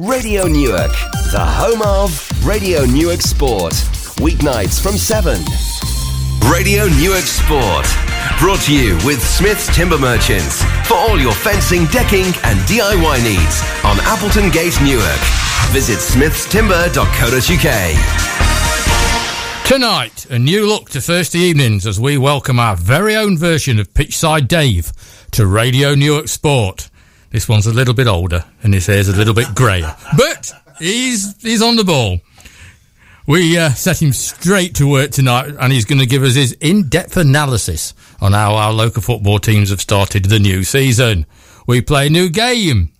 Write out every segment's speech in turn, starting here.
Radio Newark, the home of Radio Newark Sport. Weeknights from 7. Radio Newark Sport. Brought to you with Smith's Timber Merchants for all your fencing, decking, and DIY needs on Appleton Gate, Newark. Visit smithstimber.co.uk. Tonight, a new look to Thursday evenings as we welcome our very own version of Pitchside Dave to Radio Newark Sport. This one's a little bit older and his hair's a little bit greyer, but he's he's on the ball. We uh, set him straight to work tonight, and he's going to give us his in-depth analysis on how our local football teams have started the new season. We play a new game,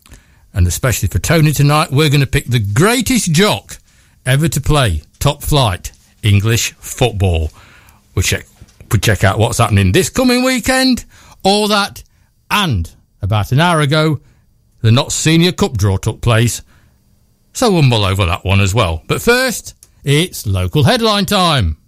and especially for Tony tonight, we're going to pick the greatest jock ever to play top flight English football. We check we check out what's happening this coming weekend, all that, and about an hour ago, the Notts Senior Cup draw took place, so we'll mull over that one as well. But first, it's local headline time.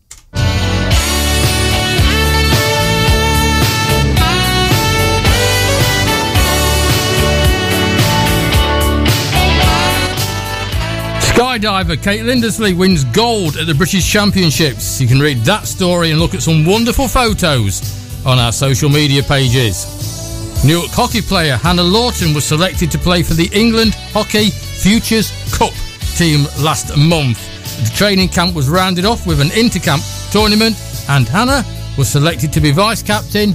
Skydiver Kate Lindersley wins gold at the British Championships. You can read that story and look at some wonderful photos on our social media pages. Newark hockey player Hannah Lawton was selected to play for the England Hockey Futures Cup team last month. The training camp was rounded off with an intercamp tournament, and Hannah was selected to be vice captain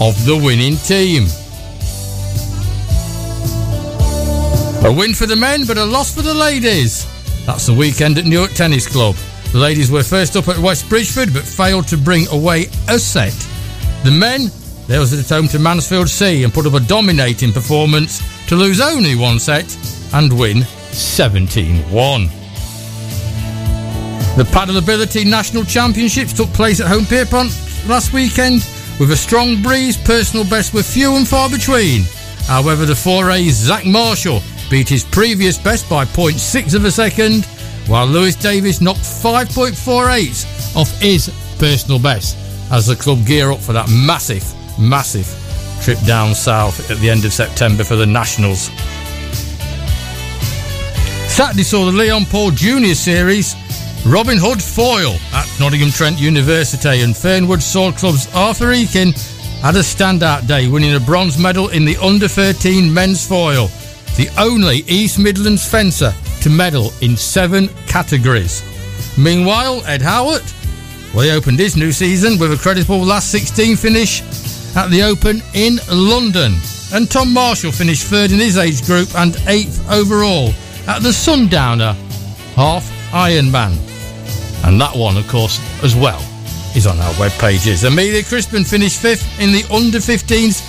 of the winning team. A win for the men, but a loss for the ladies. That's the weekend at Newark Tennis Club. The ladies were first up at West Bridgford, but failed to bring away a set. The men, they was at home to Mansfield C and put up a dominating performance to lose only one set and win 17 1. The Paddleability National Championships took place at Holme Pierrepont last weekend with a strong breeze. Personal bests were few and far between. However, the 4A's Zach Marshall beat his previous best by 0.6 of a second, while Lewis Davis knocked 5.48 off his personal best as the club gear up for that massive, massive trip down south at the end of September for the Nationals. Saturday saw the Leon Paul Junior Series, Robin Hood Foil at Nottingham Trent University, and Fernwood Sword Club's Arthur Eakin had a standout day, winning a bronze medal in the under 13 men's foil, the only East Midlands fencer to medal in seven categories. Meanwhile, Ed Howard, well, he opened his new season with a creditable last 16 finish at the Open in London. And Tom Marshall finished third in his age group and eighth overall at the Sundowner Half Ironman. And that one, of course, as well, is on our web pages. Amelia Crispin finished fifth in the under 15s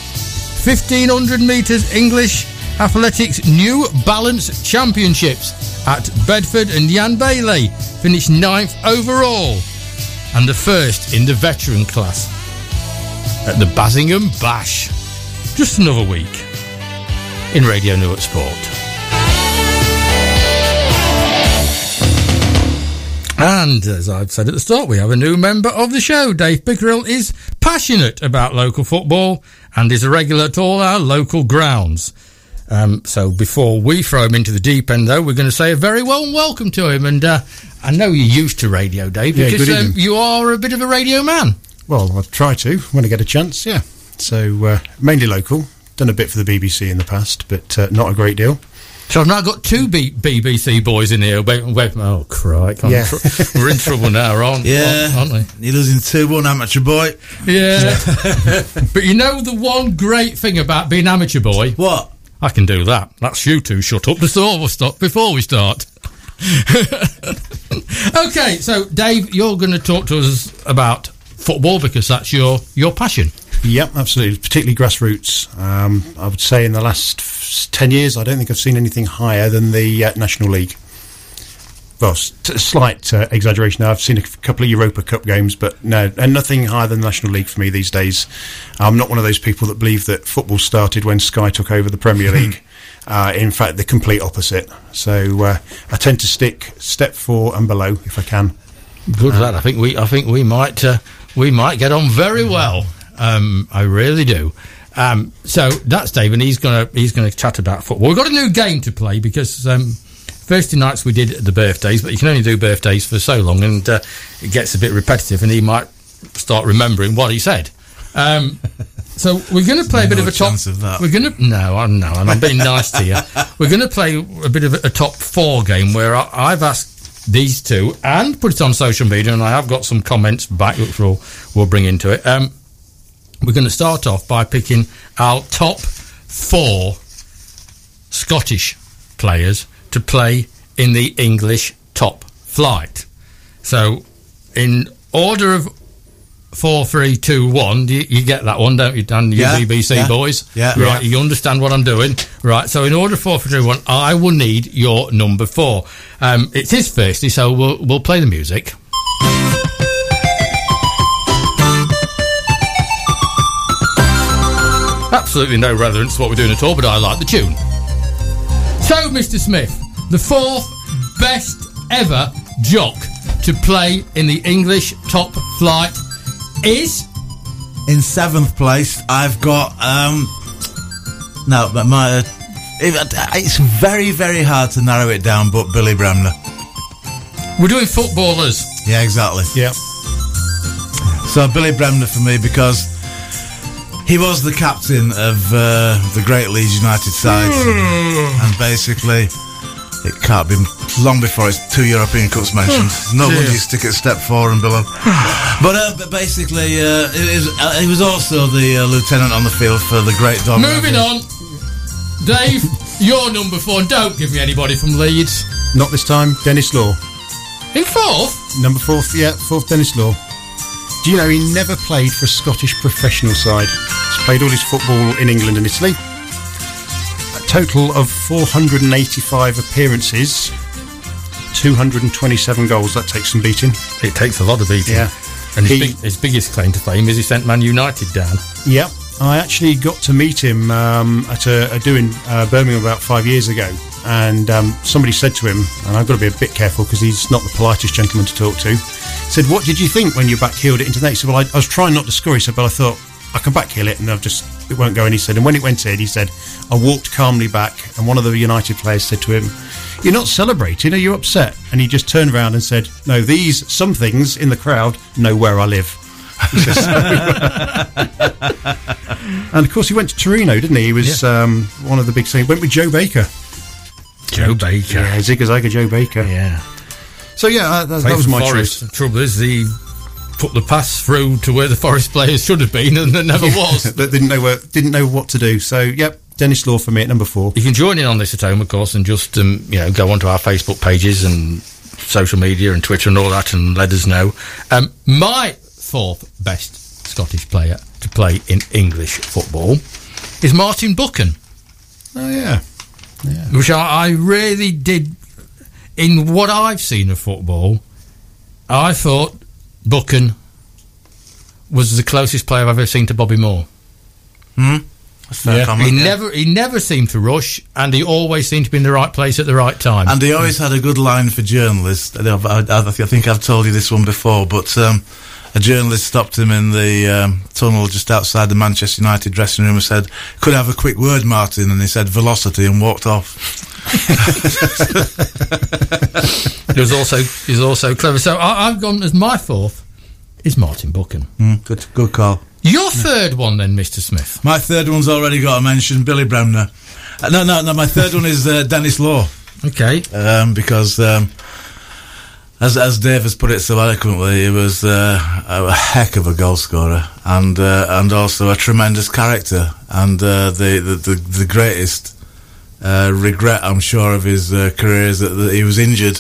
1500 metres English Athletics New Balance Championships at Bedford, and Jan Bailey finished ninth overall and the first in the veteran class at the Bassingham Bash. Just another week in Radio Newark Sport. And as I've said at the start, we have a new member of the show. Dave Pickerill is passionate about local football and is a regular at all our local grounds. Um, so before we throw him into the deep end, though, we're going to say a very warm welcome to him. And uh, I know you're used to radio, Dave, Yeah, because um, you are a bit of a radio man. Well, I'll try to when I get a chance, yeah. So, uh, mainly local. Done a bit for the BBC in the past, but uh, not a great deal. So I've now got two B- BBC boys in here. Wait, wait, oh, crike. I'm Yeah. tr- we're in trouble now, aren't, Yeah, aren't we? You're losing 2 1 amateur boy. Yeah. but you know the one great thing about being amateur boy? What? I can do that. That's you two. Shut up before we stop. Before we start. okay, so Dave, you're going to talk to us about football because that's your your passion. Yep, absolutely. Particularly grassroots. Um, I would say in the last 10 years, I don't think I've seen anything higher than the uh, National League. Well, t- slight uh, exaggeration. I've seen a couple of Europa Cup games, but no, and nothing higher than the National League for me these days. I'm not one of those people that believe that football started when Sky took over the Premier League. Uh, in fact, the complete opposite. So uh, I tend to stick step four and below if I can. Good lad. I think we I think we might uh, we might get on very well. Um, I really do. Um, so that's Dave, and he's gonna he's gonna chat about football. We've got a new game to play because um, Thursday nights we did the birthdays, but you can only do birthdays for so long, and uh, it gets a bit repetitive, and he might start remembering what he said. Um, so we're going to play a bit No of a top. of that. We're going to no, I know, and I'm being nice to you. We're going to play a bit of a, a top four game where I, I've asked these two and put it on social media, and I have got some comments back which we'll we'll bring into it. Um, we're going to start off by picking our top four Scottish players to play in the English top flight. So, in order of four, three, two, one, you, you get that one, don't you, Dan? You Yeah, BBC yeah, boys. yeah. Right, you understand what I'm doing. Right, so in order four, three, two, one, I will need your number four. Um, it's his firstly, so we'll, we'll play the music. Absolutely no relevance to what we're doing at all, but I like the tune. So, Mr. Smith, the fourth best ever jock to play in the English top flight is. In seventh place, I've got um. No, but my uh, it's very very hard to narrow it down, but Billy Bremner. We're doing footballers. Yeah, exactly. Yeah. So Billy Bremner for me because he was the captain of uh, the great Leeds United side, and basically it can't be long before it's two European Cups mentioned. no wonder you stick at step four and below. but, uh, but basically, uh, it is, uh, he was also the uh, lieutenant on the field for the great Don. Moving Revie. on. Dave, your number four. Don't give me anybody from Leeds. Not this time. Denis Law. In fourth? Number fourth, yeah, fourth Denis Law. Do you know he never played for a Scottish professional side? He's played all his football in England and Italy. Total of 485 appearances, 227 goals. That takes some beating. It takes a lot of beating. Yeah. And his, He- big, his biggest claim to fame is he sent Man United down. Yep. I actually got to meet him um, at a, a do in uh, Birmingham about five years ago, and um, somebody said to him, and I've got to be a bit careful because he's not the politest gentleman to talk to. Said, "What did you think when you backheeled it into the net?" He said, "Well, I, I was trying not to score." He said, "But I thought I can backheel it, and I've just it won't go." in." he said, "And when it went in, he said, I walked calmly back, and one of the United players said to him." You're not celebrating, are you upset? And he just turned around and said, No, these, some things in the crowd know where I live. And of course, he went to Torino, didn't he? He was um, one of the big things. Went with Joe Baker. Joe Baker. Yeah, Zigga Zagga Joe Baker. Yeah. So yeah, uh, that, that was my Forest. choice. The trouble is, he put the pass through to where the Forest players should have been, and there never was. But didn't know where, didn't know what to do. So yep, Denis Law for me at number four. You can join in on this at home, of course, and just um, you know go onto our Facebook pages and social media and Twitter and all that, and let us know. Um, my fourth best Scottish player to play in English football is Martin Buchan, Oh yeah, which I, I really did. In what I've seen of football, I thought Buchan was the closest player I've ever seen to Bobby Moore. Fair Yeah. comment, He yeah. never, he never seemed to rush, and he always seemed to be in the right place at the right time. And he always had a good line for journalists. I, I, I think I've told you this one before, but um, a journalist stopped him in the um, tunnel just outside the Manchester United dressing room and said, "Could I have a quick word, Martin?" And he said, "Velocity," and walked off. He was also he's also clever. So I, I've gone as my fourth is Martin Buchan. Mm, good, good call. Your third one then, Mister Smith. My third one's already got a mention, Billy Bremner. Uh, no, no, no. My third one is uh, Denis Law. Okay, um, because um, as as Dave has put it so eloquently, he was uh, a heck of a goal scorer and uh, and also a tremendous character and uh, the, the the the greatest regret I'm sure of his uh, career is that, that he was injured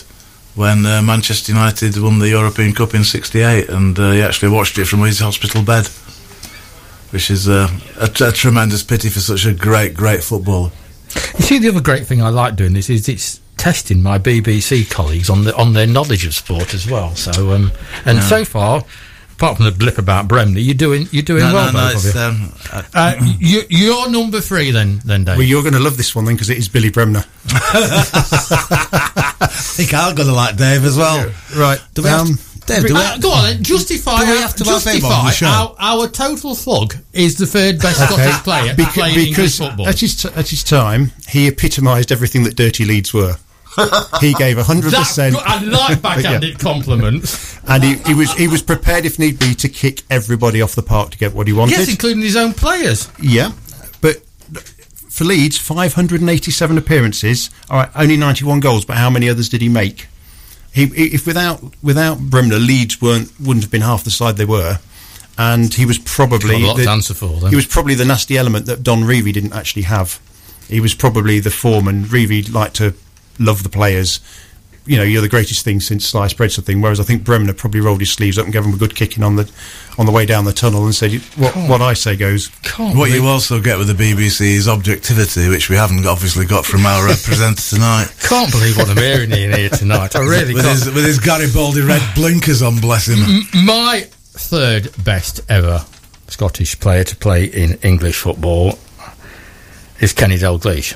when uh, Manchester United won the European Cup in '68 and uh, he actually watched it from his hospital bed. Which is uh, a, a tremendous pity for such a great, great footballer. you see the other great thing I like doing this is it's testing my BBC colleagues on the on their knowledge of sport as well. So um, and so far, apart from the blip about Bremner, you're doing you're doing No, well. no, no, both of you. um, I- Uh, you, you're number three then, then Dave. well you're going to love this one then because it is Billy Bremner. I think I'm going to like Dave as well. Right. Do we have um, to, Dave, do we Uh, go on then, justify, do we our- have to have him on justify our, our total slug is the third best Scottish player Beca- playing English because football. at his, t- at his time, he epitomised everything that dirty Leeds were. He gave hundred That's percent. good. I like backhanded compliments. and he, he was he was prepared if need be to kick everybody off the park to get what he wanted. Yes, including his own players. Yeah, but for Leeds, 587 appearances. All right, only 91 goals, but how many others did he make? He, if without without Bremner, Leeds weren't wouldn't have been half the side they were, and he was probably Got a lot the, to answer for then. he was probably the nasty element that Don Revie didn't actually have. He was probably the foreman. Revie liked to love the players. You know, you're the greatest thing since sliced bread, sort of thing. Whereas I think Bremner probably rolled his sleeves up and gave him a good kicking on the on the way down the tunnel and said, "What what I say goes." Can't What believe- you also get with the BBC is objectivity, which we haven't obviously got from our representative tonight. Can't believe what I'm hearing in here tonight. I really With can't. his, with his Garibaldi red blinkers on, bless him. My third best ever Scottish player to play in English football is Kenny Dalglish.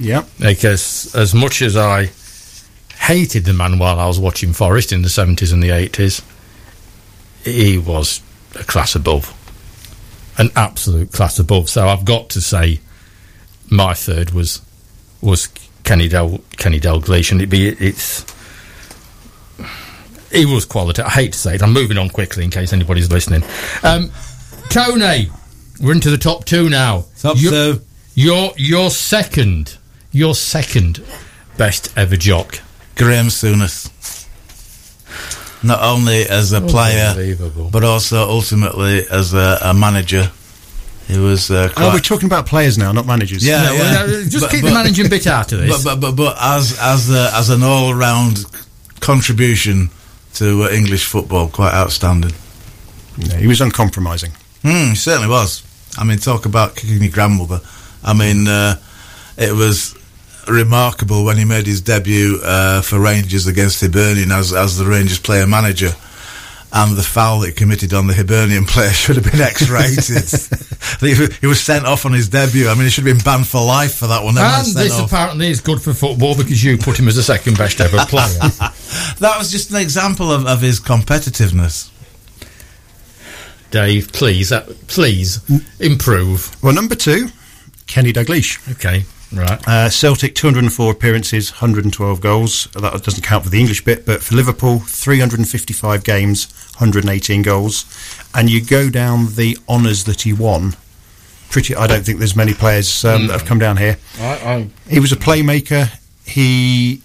Yeah, Because as much as I hated the man while I was watching Forest in the 70s and the 80s, he was a class above. An absolute class above. So I've got to say my third was was Kenny Del Kenny Dalglish and it be it's he was quality. I hate to say it. I'm moving on quickly in case anybody's listening. Um, Tony, we're into the top two now. Top Your- two. Your your second your second best ever jock. Graeme Souness. Not only as a player, but also ultimately as a, a manager. He was uh, oh, we're talking about players now, not managers. Yeah, No, well, just But- keep but- the managing bit out of this. but, but, but, but as as a, as an all round contribution to uh, English football, quite outstanding. Yeah, he was uncompromising. Mm, he certainly was. I mean, talk about kicking your grandmother. I mean, uh, it was remarkable when he made his debut uh, for Rangers against Hibernian as as the Rangers player manager. And the foul that he committed on the Hibernian player should have been X-rated. he, he was sent off on his debut. I mean, he should have been banned for life for that one. And sent this off. apparently is good for football because you put him as the second best ever player. that was just an example of, of his competitiveness. Dave, please, uh, please improve. Well, number two, Kenny Dalglish. Okay, right. Uh, Celtic, 204 appearances, 112 goals. That doesn't count for the English bit, but for Liverpool, 355 games, 118 goals. And you go down the honours that he won. Pretty, I don't think there's many players um, that have come down here. He was a playmaker. He,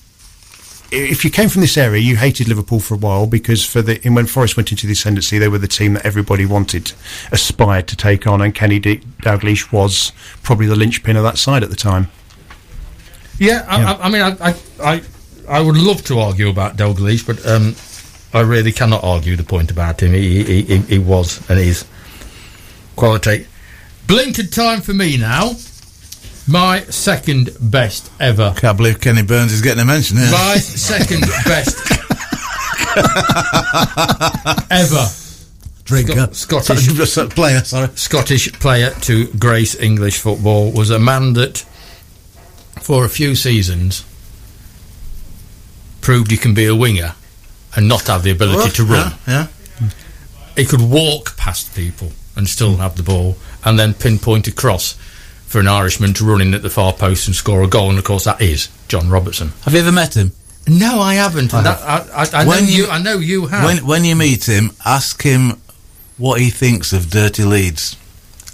if you came from this area, you hated Liverpool for a while because for the when Forest went into the ascendancy, they were the team that everybody wanted, aspired to take on, and Kenny D- Dalglish was probably the linchpin of that side at the time. Yeah, I, Yeah. I, I mean, I, I, I, I would love to argue about Dalglish, but um, I really cannot argue the point about him. He, he, he, he was and is quality. Blinkered time for me now. My second best ever. Can't believe Kenny Burns is getting a mention here. My second best ever Drinker. Scottish player, sorry. Scottish player to grace English football was a man that, for a few seasons, proved he can be a winger and not have the ability to run. Yeah, He could walk past people and still have the ball, and then pinpoint a cross for an Irishman to run in at the far post and score a goal. And of course, that is John Robertson. Have you ever met him? No, I haven't. and that, I, I, I know you. you- I know you have. When when you meet him, ask him what he thinks of Dirty Leeds.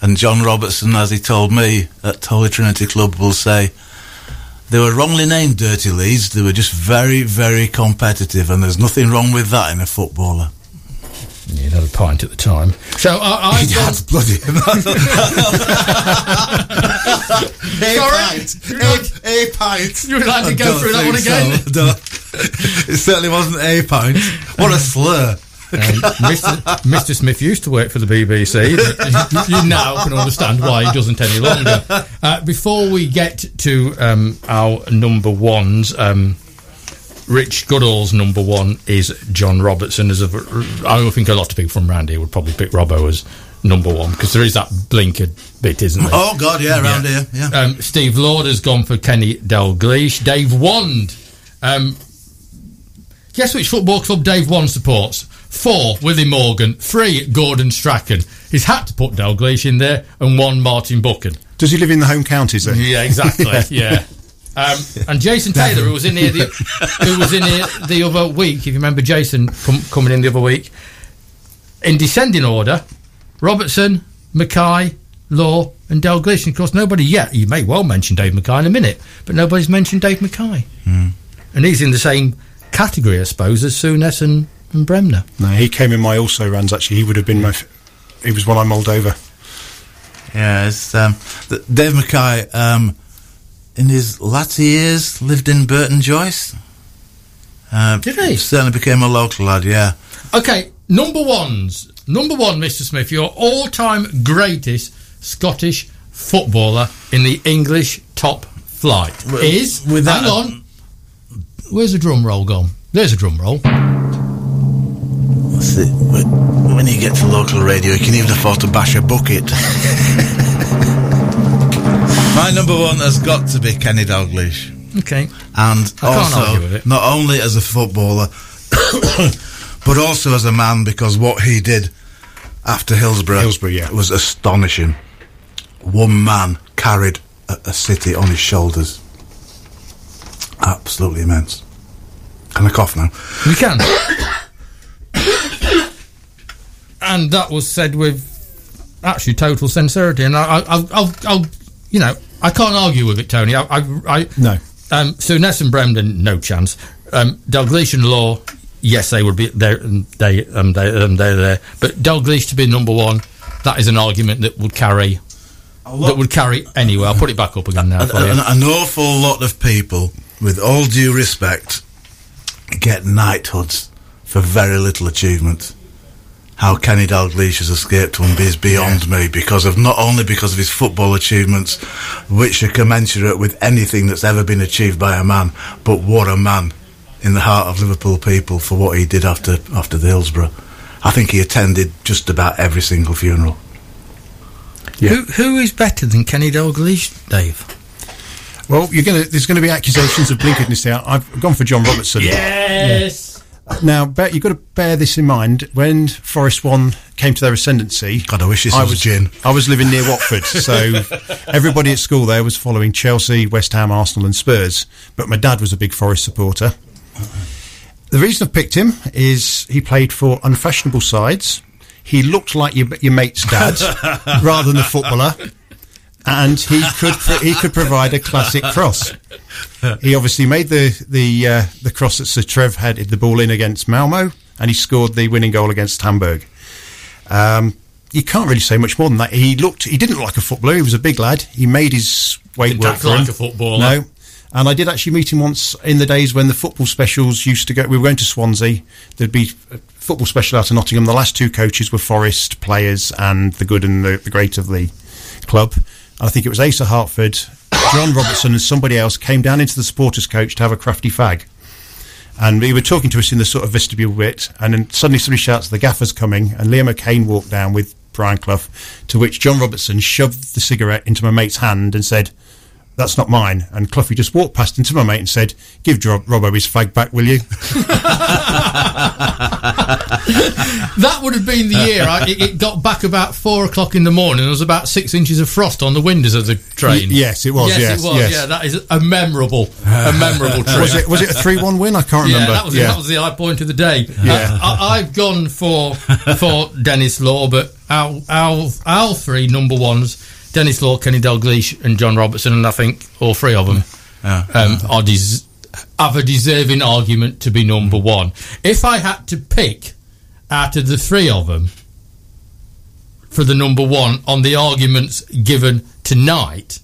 And John Robertson, as he told me at Holy Trinity Club, will say they were wrongly named Dirty Leeds. They were just very, very competitive, and there's nothing wrong with that in a footballer. You had a pint at the time. So I, I've gone, That's bloody. Sorry? a, a pint. You would like to I go don't through that one again? so. No. it certainly wasn't a pint. What a slur. Um, Mr. Mr. Smith used to work for the BBC. you now can understand why he doesn't any longer. Uh, before we get to um, our number ones, um, Rich Goodall's number one is John Robertson. As a, I think a lot of people from around here would probably pick Robbo as number one because there is that blinkered bit, isn't there? Oh God, yeah, around here, yeah. Um, Steve Lord has gone for Kenny Dalglish. Dave Wand. Um, guess which football club Dave Wand supports? Four, Willie Morgan. Three, Gordon Strachan. He's had to put Dalglish in there, and one, Martin Buchan. Does he live in the home counties then? Yeah, exactly. yeah. Um, and Jason Taylor, who was in here, the, who was in here the other week, if you remember Jason com- coming in the other week, in descending order, Robertson, Mackay, Law, and Dalglish. And of course, nobody yet. You may well mention Dave Mackay in a minute, but nobody's mentioned Dave Mackay, and he's in the same category, I suppose, as Souness and, and Bremner. No, he came in my also runs. Actually, he would have been my. F- he was one I mulled over. Yeah, it's um, Dave Mackay. Um, in his latter years, lived in Burton Joyce. Uh, Did he? Certainly became a local lad. Yeah. Okay, number ones. Number one, Mr. Smith, your all-time greatest Scottish footballer in the English top flight Well, is. with hang that- on. Where's the drum roll gone? There's a drum roll. It. When when you get to local radio, you can even afford to bash a bucket. My number one has got to be Kenny Dalglish. Okay. and I can't argue with also it. not only as a footballer, but also as a man because what he did after Hillsborough, Hillsborough, yeah. was astonishing. One man carried a, a city on his shoulders. Absolutely immense. Can I cough now? You can. and that was said with actually total sincerity. And I, I, I'll, I'll, I'll, you know, I can't argue with it, Tony. I, I, I No. Um, Souness and Bremden, no chance. Um, Dalglish and Law, yes, they would be there. They, um, they, um, they're there. But Dalglish to be number one, that is an argument that would carry. That would carry anyway. I'll put it back up again now. An, For an, an awful lot of people, with all due respect, get knighthoods for very little achievement. How Kenny Dalglish has escaped one is beyond me because of not only because of his football achievements, which are commensurate with anything that's ever been achieved by a man, but what a man in the heart of Liverpool people for what he did after after the Hillsborough. I think he attended just about every single funeral. Yeah. Who, who is better than Kenny Dalglish, Dave? Well, you're gonna. There's going to be accusations of blinkeredness there. I've gone for John Robertson. Yes. Now, bear, you've got to bear this in mind. When Forest One came to their ascendancy, God, I wish this I was gin. I was living near Watford, so everybody at school there was following Chelsea, West Ham, Arsenal, and Spurs. But my dad was a big Forest supporter. The reason I've picked him is he played for unfashionable sides. He looked like your, your mate's dad rather than a footballer, and he could he could provide a classic cross. He obviously made the the uh, the cross that Sir Trev headed the ball in against Malmo, and he scored the winning goal against Hamburg. Um, you can't really say much more than that. He looked, he didn't look like a footballer. He was a big lad. He made his weight Didn't work for like him. a footballer. No. And I did actually meet him once in the days when the football specials used to go. We were going to Swansea. There'd be a football special out of Nottingham. The last two coaches were Forest players and the good and the, the great of the club. I think it was Asa Hartford, John Robertson, and somebody else came down into the supporters' coach to have a crafty fag. And we were talking to us in the sort of vestibule bit, and then suddenly somebody shouts, "The gaffer's coming!" And Liam O'Kane walked down with Brian Clough, to which John Robertson shoved the cigarette into my mate's hand and said, "That's not mine." And Cloughie just walked past into my mate and said, "Give Rob- Robbo his fag back, will you?" That would have been the year. I, it, it got back about four o'clock in the morning. There was about six inches of frost on the windows of the train. Y- yes, it was, Yes, yes, it was. yes. Yeah, that is a memorable, a memorable trip. was it was it a three-one win? I can't Yeah, remember. that was that was the high point of the day. Yeah. Uh, I, I've gone for for Denis Law, but our, our our three number ones: Denis Law, Kenny Dalglish, and John Robertson, and I think all three of them Yeah. um, are des- have a deserving argument to be number one. If I had to pick out of the three of them for the number one on the arguments given tonight,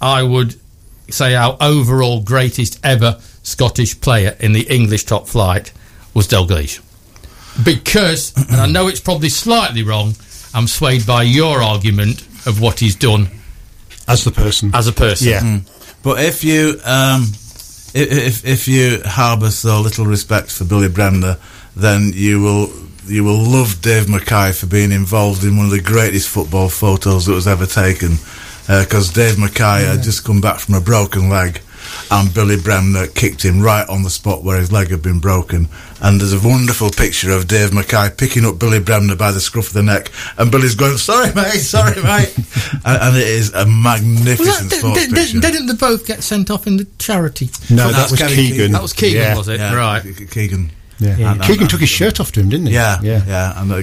I would say our overall greatest ever Scottish player in the English top flight was Dalglish. Because, and I know it's probably slightly wrong, I'm swayed by your argument of what he's done As the person, as a person. yeah. But if you um, i- if if you harbour so little respect for Billy Bremner, then you will you will love Dave Mackay for being involved in one of the greatest football photos that was ever taken. Uh, because Dave Mackay had just come back from a broken leg, and Billy Bremner kicked him right on the spot where his leg had been broken. And there's a wonderful picture of Dave Mackay picking up Billy Bremner by the scruff of the neck, and Billy's going, "Sorry, mate, sorry, mate," and, and it is a magnificent Well, sports did, picture. did, not they both get sent off in the charity? No, That's that was Keegan. Keegan. That was Keegan, Yeah. was it? Yeah, Right. Keegan. Yeah. And- Keegan and- took his shirt off to him, didn't he? Yeah, yeah. yeah, and, uh,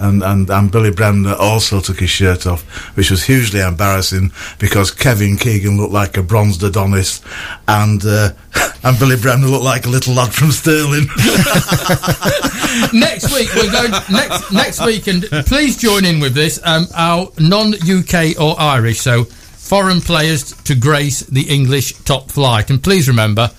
and and and Billy Bremner also took his shirt off, which was hugely embarrassing because Kevin Keegan looked like a bronzed Adonis, and uh, and Billy Bremner looked like a little lad from Stirling. next week we're going next next week, and please join in with this. Um, our non-UK or Irish, so foreign players to grace the English top flight, and please remember.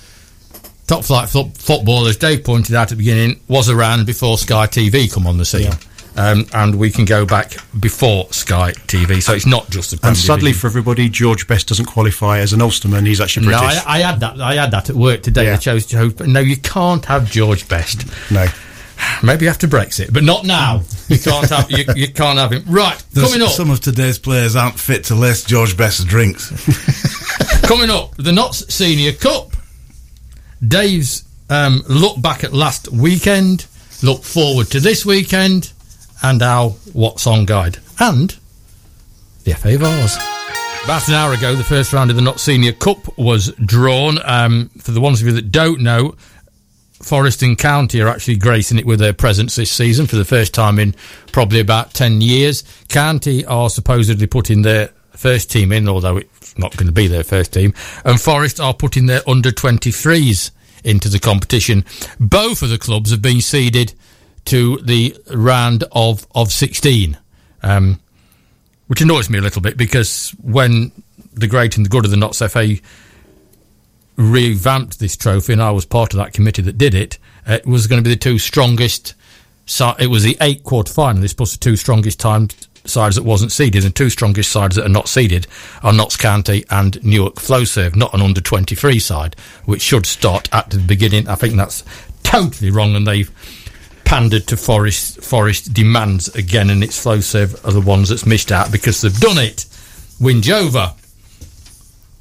Top flight fo- football, as Dave pointed out at the beginning, was around before Sky TV come on the scene, um, and we can go back before Sky TV. So it's not just the And sadly Division. for everybody, George Best doesn't qualify as an Ulsterman. He's actually No, British. I, I had that. I had that at work today. Yeah. I chose to hope. No, you can't have George Best. no. Maybe after Brexit, but not now. You can't have. You, you can't have him. Right, There's- coming up. Some of today's players aren't fit to lace George Best's drinks. coming up, the Notts Senior Cup. Dave's um, look back at last weekend, look forward to this weekend, and our What's On guide. And the FA Vase. About an hour ago, the first round of the Notts Senior Cup was drawn. Um, for the ones of you that don't know, Forest and County are actually gracing it with their presence this season for the first time in probably about 10 years. County are supposedly putting their first team in, although it's not going to be their first team. And Forest are putting their under 23s into the competition. Both of the clubs have been seeded to the round of, of 16. Um, which annoys me a little bit because when the great and the good of the Notts FA revamped this trophy, and I was part of that committee that did it, it was going to be the two strongest. So it was the eight quarter finalists plus the two strongest time sides that wasn't seeded, and two strongest sides that are not seeded are Notts County and Newark Flowserve, not an under twenty three side, which should start at the beginning. I think that's totally wrong, and they've pandered to Forest Forest demands again, and it's Flowserve are the ones that's missed out because they've done it. Winjover.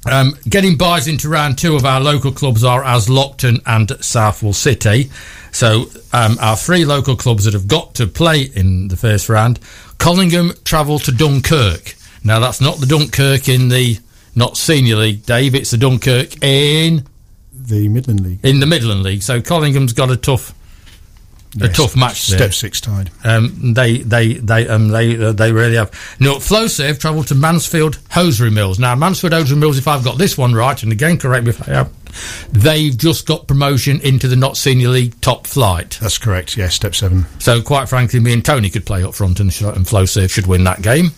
Um, getting buys into round two of our local clubs are as Lockton and Southwell City. So um, our three local clubs that have got to play in the first round, Collingham travel to Dunkirk. Now that's not the Dunkirk in the Notts senior league, Dave. It's the Dunkirk in The Midland League. in the Midland League. So Collingham's got a tough a Yes. tough match there. Step six tied. Um, they they they um, they uh, they really have. No, Flowserve travelled to Mansfield Hosiery Mills. Now Mansfield Hosiery Mills, if I've got this one right, and again correct me if I have, they've just got promotion into the Notts senior league top flight. That's correct. Yeah, step seven. So quite frankly, me and Tony could play up front, and, sh- and Flowserve should win that game.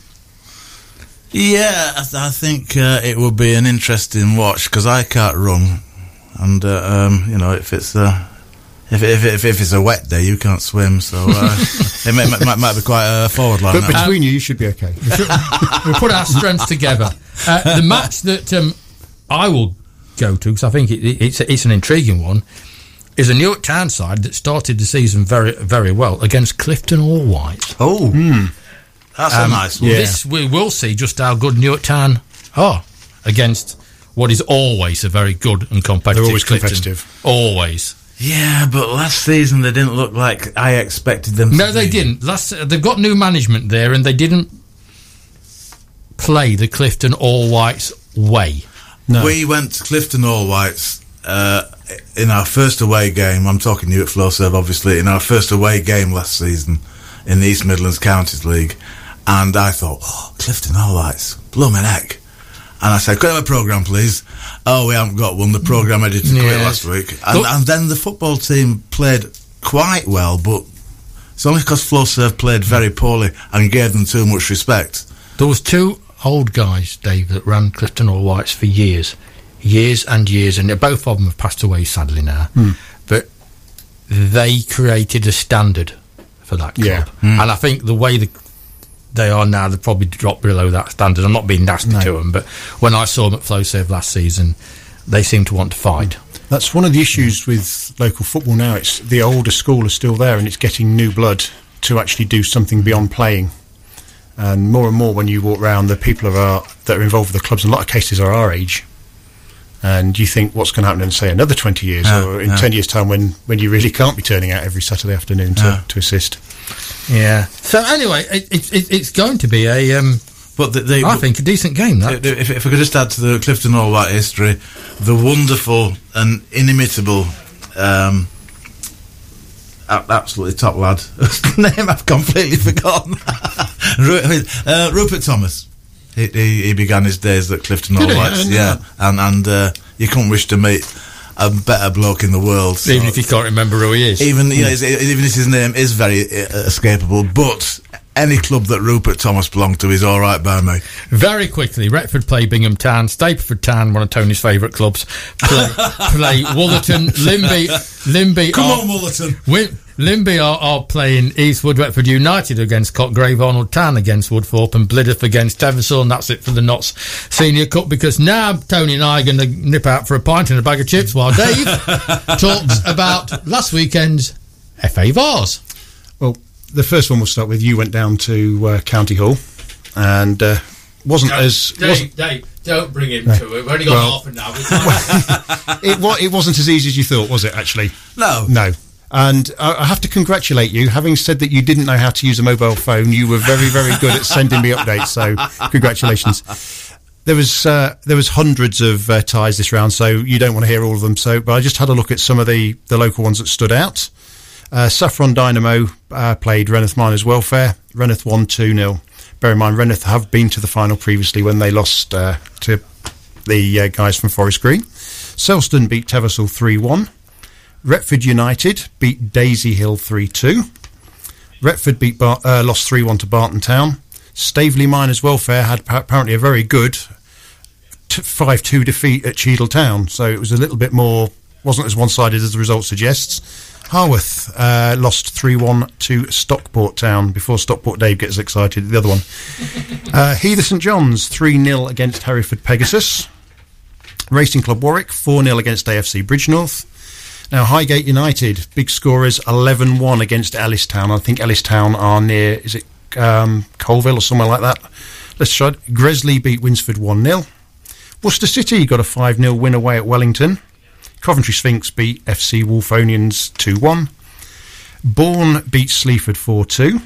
Yeah, I, th- I think uh, it will be an interesting watch because I can't run, and uh, um, you know if it's uh, if, if if if it's a wet day, you can't swim, so uh, it may, might, might be quite a forward line. But between you, you should be okay. we'll put our strengths together. Uh, the match that um, I will go to, because I think it, it, it's it's an intriguing one, is a Newark Town side that started the season very very well against Clifton All White. oh, hmm. that's a um, nice one. yeah. This we will see just how good Newark Town are against what is always a very good and competitive. They're always Clifton. competitive. Always. Yeah, but last season they didn't look like I expected them. No, to they be. didn't. Last they've got new management there, and they didn't play the Clifton All Whites way. No. We went to Clifton All Whites uh, in our first away game. I'm talking Newark Flowserve, obviously. In our first away game last season in the East Midlands Counties League, and I thought, oh, Clifton All Whites, blooming heck. And I said, "Could I have a program, please?" Oh, we haven't got one. The program editor quit Yes. last week, and, and then the football team played quite well, but it's only because Flowserve played very poorly and gave them too much respect. There was two old guys, Dave, that ran Clifton All Whites for years, years and years, and both of them have passed away sadly now. Hmm. But they created a standard for that club, Yeah. and I think the way the they are now, they've probably dropped below that standard. I'm not being nasty to them, but when I saw them at Flowserve last season, they seem to want to fight. That's one of the issues with local football now. It's the older school is still there, and it's getting new blood to actually do something beyond playing. And more and more, when you walk around, the people are, that are involved with the clubs, in a lot of cases, are our age. And you think what's going to happen in say another twenty years, Yeah, or in yeah. ten years' time when when you really can't be turning out every Saturday afternoon to, Yeah. to assist. Yeah. So anyway, it, it, it, it's going to be a, um, But the, the, I think, a decent game. That. if, if I could just add to the Clifton All White history, the wonderful and inimitable, um, a- absolutely top lad, name I've completely forgotten, uh, Rupert Thomas. He, he, he began his days at Clifton All yeah, and and uh, you couldn't wish to meet a better bloke in the world. so- Even if you can't remember who he is. even you know, even if his name is very uh, escapable, but any club that Rupert Thomas belonged to is all right by me. Very quickly, Retford play Bingham Town, Stapleford Town, one of Tony's favourite clubs, play, play Wotherton, Limby, Limby. Come are, on, Woolerton. Wi- Limby are, are playing Eastwood Retford United against Cotgrave Arnold Town against Woodthorpe and Blidworth against Teversal and that's it for the Notts Senior Cup because now Tony and I are going to nip out for a pint and a bag of chips while Dave talks about last weekend's FA Vase. Well, the first one we'll start with. You went down to uh, County Hall, and uh, wasn't as wasn't, Dave, don't bring him to it. We've only got Well- half an hour. it, wa- it wasn't as easy as you thought, was it? Actually, No, no. And I, I have to congratulate you. Having said that you didn't know how to use a mobile phone, you were very, very good at sending me updates. So, congratulations. There was uh, there was hundreds of uh, ties this round, so you don't want to hear all of them. So, but I just had a look at some of the the local ones that stood out. Uh, Saffron Dynamo uh, played Rainworth Miners Welfare. Rainworth won 2 0. Bear in mind, Rainworth have been to the final previously when they lost uh, to the uh, guys from Forest Green. Selston beat Teversal 3 1. Retford United beat Daisy Hill 3 2. Retford beat Bar- uh, lost 3 1 to Barton Town. Staveley Miners Welfare had pa- apparently a very good 5 2 defeat at Cheadle Town, so it was a little bit more, wasn't as one sided as the result suggests. Harworth uh, lost 3 1 to Stockport Town before Stockport Dave gets excited, the other one. uh, Heather St John's 3 0 against Hereford Pegasus. Racing Club Warwick 4 0 against AFC Bridgnorth. Now, Highgate United, big scorers 11 1 against Ellis Town. I think Ellis Town are near, is it um, Coalville or somewhere like that? Let's try it. Gresley beat Winsford 1 0. Worcester City got a 5 0 win away at Wellington. Coventry Sphinx beat FC Wulfrunians 2 1. Bourne beat Sleaford 4 2.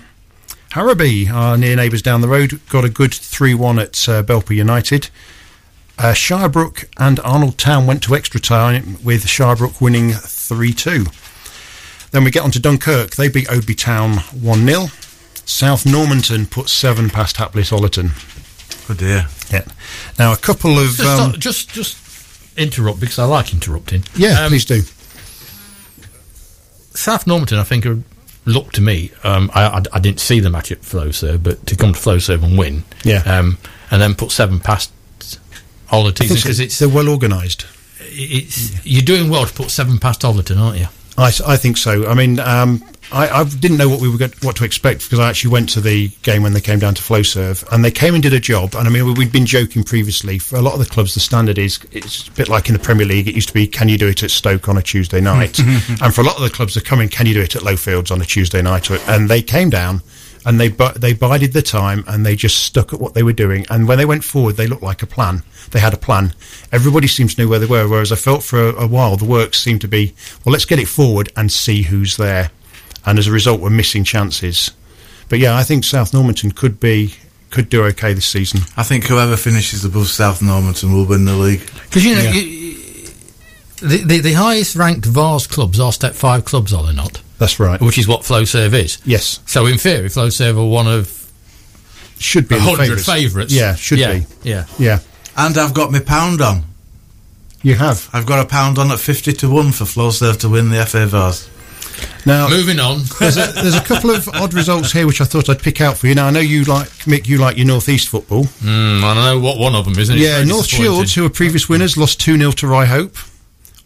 Harrowby, our near neighbours down the road, got a good 3 1 at uh, Belper United. Uh, Shirebrook and Arnold Town went to extra time with Shirebrook winning 3 2. Then we get on to Dunkirk. They beat Oadby Town 1 0. South Normanton put 7 past Hapless Ollerton. Good dear. Yeah. Now, a couple of. Just, Um, just, just interrupt because I like interrupting. yeah, Um, please do. South Normanton, I think, are, look to me. Um, I, I, I didn't see the match at Flowserve, but to come to Flowserve and win, Yeah. um, and then put seven past Ollerton because it's they're well organised. it's you're doing well to put seven past Ollerton, aren't you? I, I think so. I mean, um, I, I didn't know what we were going what to expect because I actually went to the game when they came down to Flowserve and they came and did a job. And I mean, we'd been joking previously. For a lot of the clubs, the standard is it's a bit like in the Premier League. It used to be, can you do it at Stoke on a Tuesday night? and for a lot of the clubs that come in, can you do it at Lowfields on a Tuesday night? And they came down. And they bu- they bided the time and they just stuck at what they were doing. And when they went forward, they looked like a plan. They had a plan. Everybody seemed to know where they were. Whereas I felt for a, a while the work seemed to be, well, let's get it forward and see who's there. And as a result, we're missing chances. But yeah, I think South Normanton could be could do okay this season. I think whoever finishes above South Normanton will win the league. Because you know, Yeah. you, the, the the highest ranked Vase clubs are Step Five clubs, are they not? That's right. Which is what Flowserve is. Yes, So in theory, Flowserve are one of should be a in the hundred favourites. favourites. Yeah, should yeah, be. Yeah. Yeah, And I've got my pound on. you have. I've got a pound on at 50 to 1 for Flowserve to win the FA Vase. Now Moving on. there's a, there's a couple of odd results here which I thought I'd pick out for you. Now I know you like Mick, you like your North East football. Mm, I don't know what one of them is. Isn't? Yeah, North. Shields, who are previous winners, lost 2 0 to Ryhope.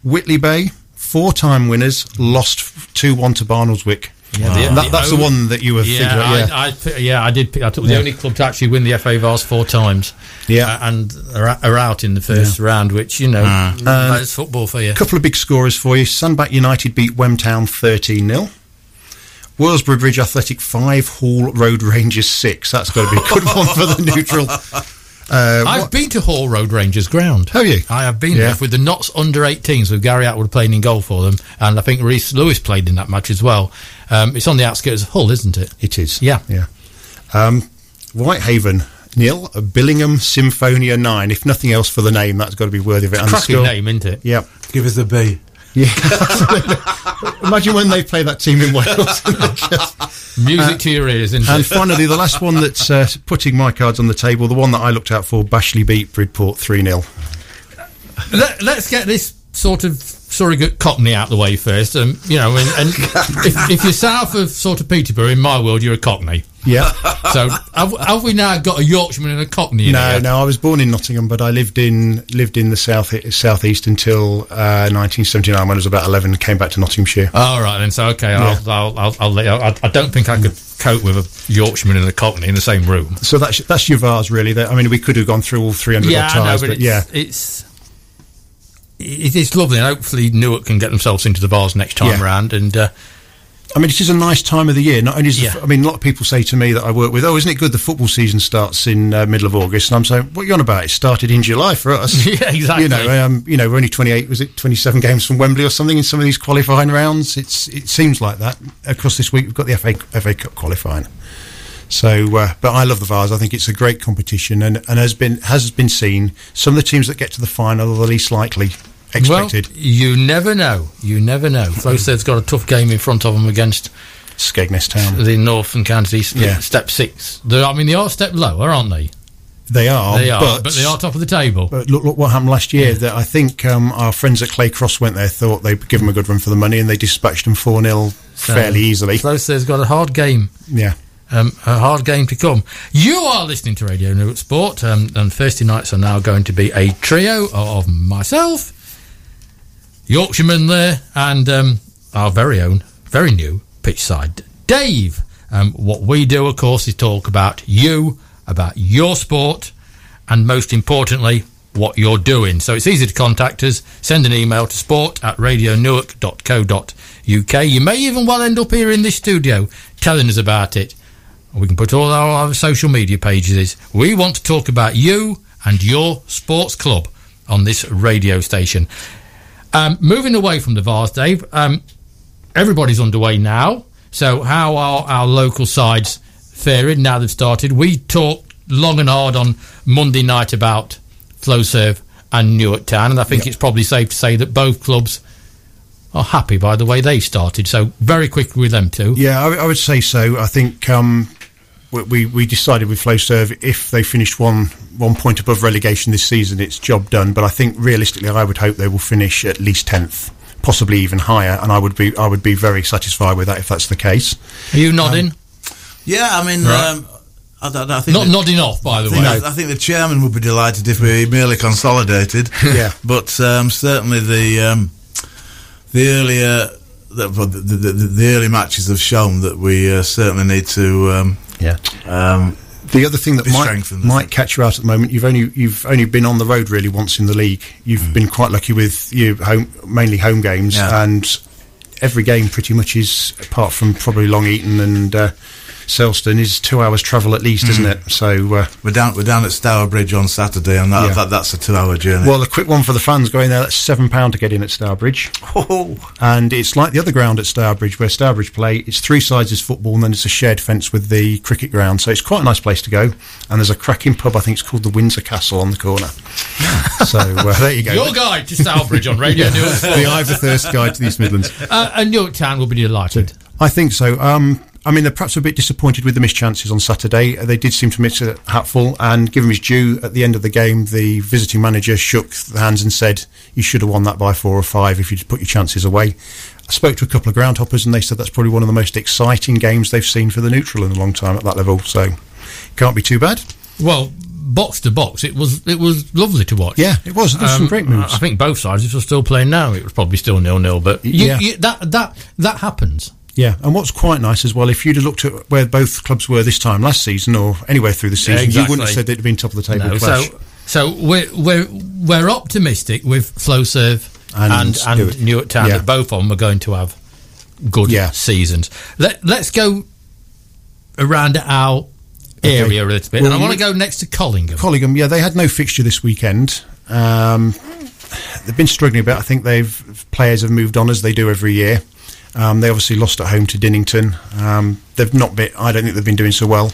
Whitley Bay, four time winners, lost 2 1 to Barnoldswick. Yeah, the- that, that's the only- one that you were thinking Yeah, about. Yeah, I, I, yeah, I did. Pick, I took the only club to actually win the FA Vase four times. Yeah. Uh, and are, are out in the first round, which you know, that's football for you. A couple of big scorers for you. Sandbach United beat Wemtown 13 0. Worsbrough Bridge Athletic 5, Hall Road Rangers 6. That's got to be a good one for the neutral. Uh, I've what- been to Hall Road Rangers ground. Have you? I have been Yeah. there with the Notts under 18s with Gary Atwood playing in goal for them, and I think Reese Lewis played in that match as well. Um, it's on the outskirts of Hull, isn't it? It is. Yeah. Yeah. Um, Whitehaven, nil. Billingham Symphonia 9. If nothing else for the name, that's got to be worthy of it. And the Cracking name, isn't it? Yeah. Give us a B. Yeah. absolutely. Imagine when they play that team in Wales. Music to your ears, and finally, the last one that's uh, putting my cards on the table, the one that I looked out for, Bashley beat Bridport 3 0. Let, let's get this sort of surrogate Cockney out the way first. Um, you know, and, and if, if you're south of sort of Peterborough, in my world, you're a Cockney. Yeah. So have, have we now got a Yorkshireman and a Cockney? In No, here? no. I was born in Nottingham, but I lived in lived in the south southeast until uh, 1979 when I was about 11. Came back to Nottinghamshire. All right, then. So okay, I'll, I'll, I'll, I'll let you. I, I don't think I could cope with a Yorkshireman and a Cockney in the same room. So that's that's your Vase, really. I mean, we could have gone through all 300 Yeah, odd I know, but, but, it's, yeah, it's it's lovely, and hopefully Newark can get themselves into the Vase next time Yeah. around. And uh, I mean, it is a nice time of the year. Not only is, Yeah. f- I mean, a lot of people say to me that I work with, "Oh, isn't it good? The football season starts in uh, middle of August," and I'm saying, "What are you on about? It started in July for us." Yeah, exactly. You know, um, you know, we're only 28. Was it 27 games from Wembley or something in some of these qualifying rounds? It's it seems like that. Across this week, we've got the FA FA Cup qualifying. So, uh, but I love the Vase. I think it's a great competition, and, and has been has been seen. Some of the teams that get to the final are the least likely expected. well, you never know. You never know. Flowserve's got a tough game in front of them against Skegness Town, the Northern County Yeah. step six. They're, I mean, they are step lower, aren't they? they are. they are, but, but they are top of the table. But look, look what happened last year. That I think um, our friends at Clay Cross went there, thought they'd give them a good run for the money, and they dispatched them 4 0 fairly easily. Flowserve's got a hard game. Yeah. Um, a hard game to come. You are listening to Radio Newark Sport, um, and Thursday nights are now going to be a trio of myself, Yorkshireman there, and um, our very own, very new pitchside Dave. Um, what we do, of course, is talk about you, about your sport, and most importantly, what you're doing. So it's easy to contact us. Send an email to sport at radionewark.co.uk. You may even well end up here in this studio telling us about it. We can put all our, our social media pages. We want to talk about you and your sports club on this radio station. Um, moving away from the Vase, Dave, um, everybody's underway now. So, how are our local sides faring now they've started? We talked long and hard on Monday night about Flowserve and Newark Town, and I think it's probably safe to say that both clubs are happy by the way they started. So, very quickly with them too. Yeah, I, I would say so. I think um, we- we we decided with Flowserve if they finished one one point above relegation this season, it's job done. But I think realistically, I would hope they will finish at least tenth, possibly even higher, and I would be I would be very satisfied with that if that's the case. Are you nodding? Yeah, I mean, Right. um, I, I, I think Not that- nodding off, by the I think, way. I think the chairman would be delighted if we merely consolidated. Yeah. but um, certainly the um, the earlier the, the, the, the, the early matches have shown that we uh, certainly need to. Yeah. um, The other thing that might might catch you out at the moment, you've only you've only been on the road really once in the league. You've been quite lucky with your home, mainly home games, Yeah. and every game pretty much is apart from probably Long Eaton and uh, Selston is two hours travel at least, isn't it? So, uh, we're down we're down at Stourbridge on Saturday, and that, Yeah. that that's a two-hour journey. well, a quick one for the fans going there. That's seven pound to get in at Stourbridge, Oh, and it's like the other ground at Stourbridge where Stourbridge play. It's three sides is football, and then it's a shared fence with the cricket ground. So it's quite a nice place to go. And there's a cracking pub. I think it's called the Windsor Castle on the corner. so uh, there you go. Your guide to Stourbridge on Radio News. the Ivor Thirst Guide to the East Midlands. Uh, and Newark Town will be delighted. I think so. Um, I mean, they're perhaps a bit disappointed with the missed chances on Saturday. Uh, They did seem to miss a hatful, and given his due. At the end of the game, the visiting manager shook the hands and said, "You should have won that by four or five if you'd put your chances away." I spoke to a couple of groundhoppers, and they said that's probably one of the most exciting games they've seen for the neutral in a long time at that level. So, can't be too bad. Well, box to box, it was it was lovely to watch. Yeah, it was. There's some Um, great moves. I think both sides, if they're still playing now, it was probably still nil nil. But you, Yeah. you, that that that happens. Yeah, and what's quite nice as well, if you'd have looked at where both clubs were this time last season or anywhere through the season, you exactly. wouldn't have said they'd been top of the table No, so so we're we're we're optimistic with Flowserve And and and, Newark. Town Yeah. that both of them are going to have good Yeah. seasons. Let let's go around our area a little bit. and I want to go next to Collingham. Collingham, yeah, they had no fixture this weekend. Um, they've been struggling a bit. I think they've players have moved on as they do every year. Um, they obviously lost at home to Dinnington. Um, they've not been. I don't think they've been doing so well.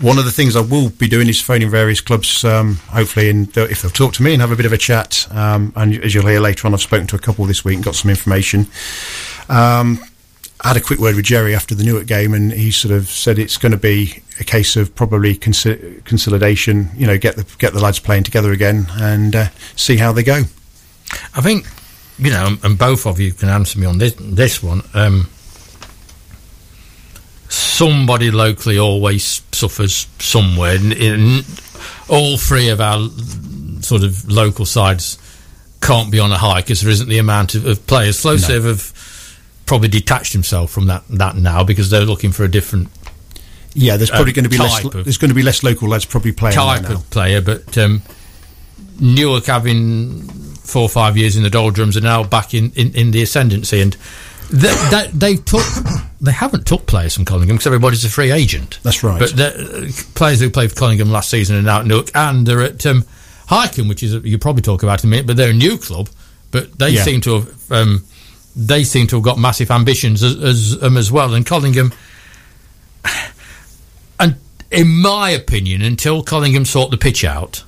One of the things I will be doing is phoning various clubs, um, hopefully, and if they'll talk to me and have a bit of a chat. Um, and as you'll hear later on, I've spoken to a couple this week and got some information. Um, I had a quick word with Jerry after the Newark game, and he sort of said it's going to be a case of probably consi- consolidation. You know, get the get the lads playing together again and uh, see how they go. I think, you know, and both of you can answer me on this this one. Um, somebody locally always suffers somewhere. In, in all three of our sort of local sides can't be on a high because there isn't the amount of, of players. Flowserve have probably detached himself from that that now because they're looking for a different Yeah, there's probably Um, going to be less. There's going to be less local lads probably playing type now. of player, but um, Newark having four or five years in the doldrums and now back in, in, in the ascendancy, and they, they, they took they haven't took players from Collingham because everybody's a free agent. That's right. But the players who played for Collingham last season are now at Newark, and they're at um, which is you probably talk about in a minute, but they're a new club, but they Yeah. seem to have. Um, they seem to have got massive ambitions as as, um, as well, and Collingham and in my opinion, until Collingham sort the pitch out,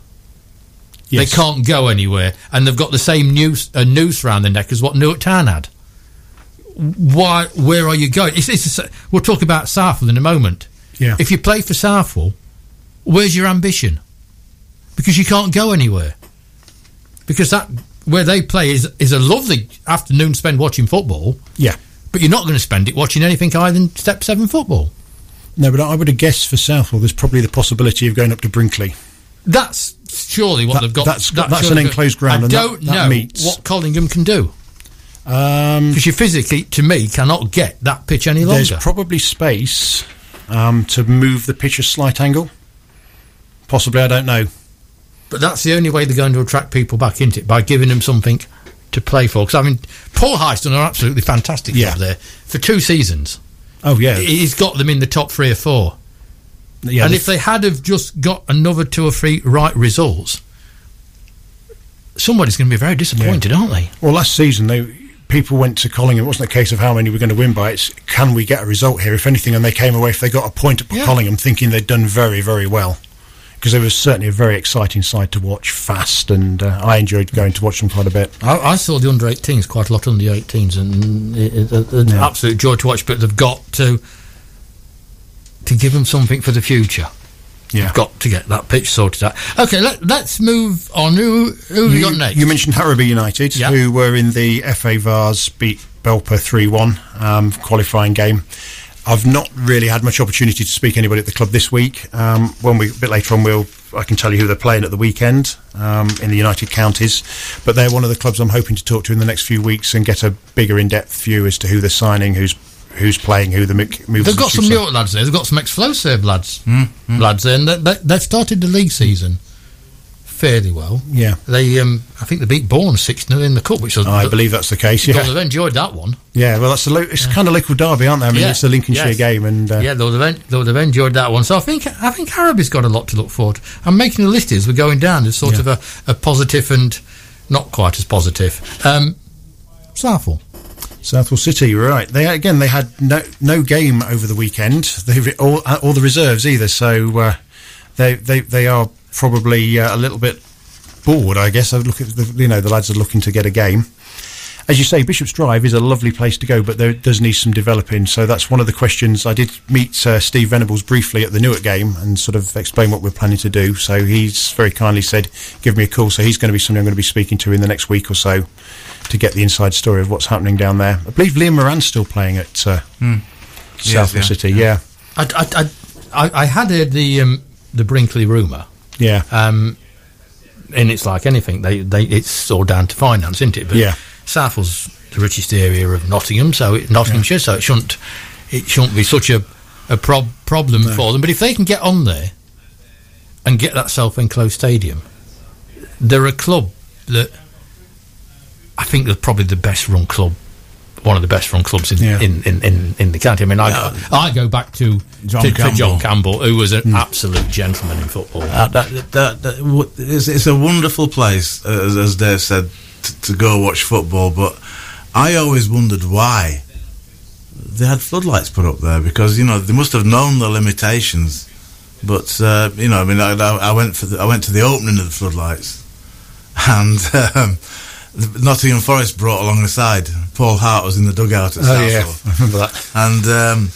Yes. they can't go anywhere, and they've got the same noose, uh, noose around the neck as what Newark Town had. Why? Where are you going? It's, it's a, we'll talk about Southwell in a moment. Yeah. If you play for Southwell, where's your ambition? Because you can't go anywhere. Because that where they play is is a lovely afternoon spent watching football, Yeah. but you're not going to spend it watching anything other than Step Seven football. No, but I would have guessed for Southwell, there's probably the possibility of going up to Brinkley. That's surely what That- they've got. that's- that's an enclosed ground I and that- don't that know meets- what Collingham can do Um, because you physically, to me, cannot get that pitch any longer. there's probably space um, to move the pitch a slight angle. Possibly, I don't know. but that's the only way they're going to attract people back into it by giving them something to play for. Because I mean, Paul Heist done an absolutely fantastic Yeah. job there for two seasons. Oh yeah, He's got them in the top three or four. Yeah. and if they had have just got another two or three right results, somebody's going to be very disappointed, aren't they? well, last season they people went to Collingham. It wasn't a case of how many we're going to win by. It's can we get a result here? If anything, and they came away if they got a point at Yeah. Collingham, thinking they'd done very very well. Because it was certainly a very exciting side to watch, fast, and uh, I enjoyed going to watch them quite a bit. I, I saw the under 18s quite a lot under 18s, and it, it, it, an Yeah. absolute joy to watch. But they've got to to give them something for the future. Yeah. They've got to get that pitch sorted out. Okay, let, let's move on. Who, who have we got next? You mentioned Harrowby United, Yeah. who were in the FA Vase beat Belper 3 1 um, qualifying game. I've not really had much opportunity to speak to anybody at the club this week. Um, when we a bit later on, we'll I can tell you who they're playing at the weekend um, in the United Counties. But they're one of the clubs I'm hoping to talk to in the next few weeks and get a bigger in-depth view as to who they're signing, who's who's playing, who the mic- moves. They've got some. Newark lads there. They've got some ex-Flowserve lads, Hmm, lads there, and they, they, they've started the league season fairly well. Yeah, They, um, I think they beat Bourne six 0 in the cup, which was I believe that's the case. Yeah, they've enjoyed that one. yeah. Well, that's a lo- it's kind of local derby, aren't they? I mean, Yeah. it's a Lincolnshire Yes. game, and uh, yeah, they would, have, en- they would have enjoyed that one. So I think I think Harrowby's got a lot to look forward. to. I'm making a list as we're going down. There's sort Yeah. of a, a positive and not quite as positive. Um, Southwell. Southwell City, right. They again, they had no no game over the weekend. They re- all, uh, all the reserves either, so uh, they they they are probably uh, a little bit bored. I guess. I look at the, you know the lads are looking to get a game. As you say, Bishop's Drive is a lovely place to go, but there does need some developing. So that's one of the questions. I did meet uh, Steve Venables briefly at the Newark game and sort of explain what we're planning to do. So he's very kindly said, "Give me a call." So he's going to be somebody I'm going to be speaking to in the next week or so to get the inside story of what's happening down there. I believe Liam Moran's still playing at uh, Southwell yeah, City. Yeah, I, I, I, I- I had heard the um, the Brinkley rumour, yeah, um, and it's like anything. They, they it's all down to finance, isn't it? But Yeah. Southwell's the richest area of Nottingham, so it, Nottinghamshire, so it shouldn't it shouldn't be such a a prob- problem for them. But if they can get on there and get that self-enclosed stadium, they're a club that I think they're probably the best run club one of the best run clubs in Yeah. in, in, in, in the county. I mean, I, I go back to John to, to Campbell. John Campbell, who was an absolute gentleman in football. Uh, that, that, that, w- it's, it's a wonderful place, uh, as, as Dave said, t- to go watch football. But I always wondered why they had floodlights put up there because you know they must have known the limitations. But uh, you know, I mean, I, I I went for the, I went to the opening of the floodlights, and um, the Nottingham Forest brought along the side. Paul Hart was in the dugout at Oh yeah, I remember that. And um,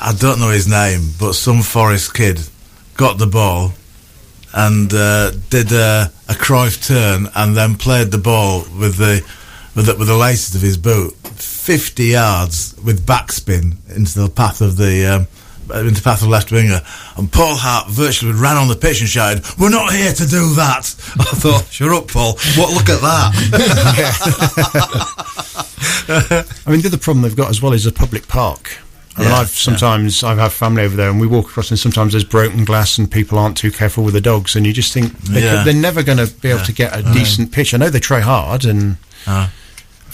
I don't know his name, but some Forest kid got the ball and uh, did a, a Cruyff turn and then played the ball with the with the, with the laces of his boot, fifty yards with backspin into the path of the. Um, into the path of the left winger, and Paul Hart virtually ran on the pitch and shouted, "We're not here to do that." I thought, "Shut up, Paul! What? Look at that!" I mean, the other problem they've got as well is a public park. I mean, Yeah, I've sometimes I've had family over there, and we walk across, and sometimes there's broken glass, and people aren't too careful with the dogs, and you just think they Yeah. are never going to be able to get a decent pitch. I know they try hard, and Ah.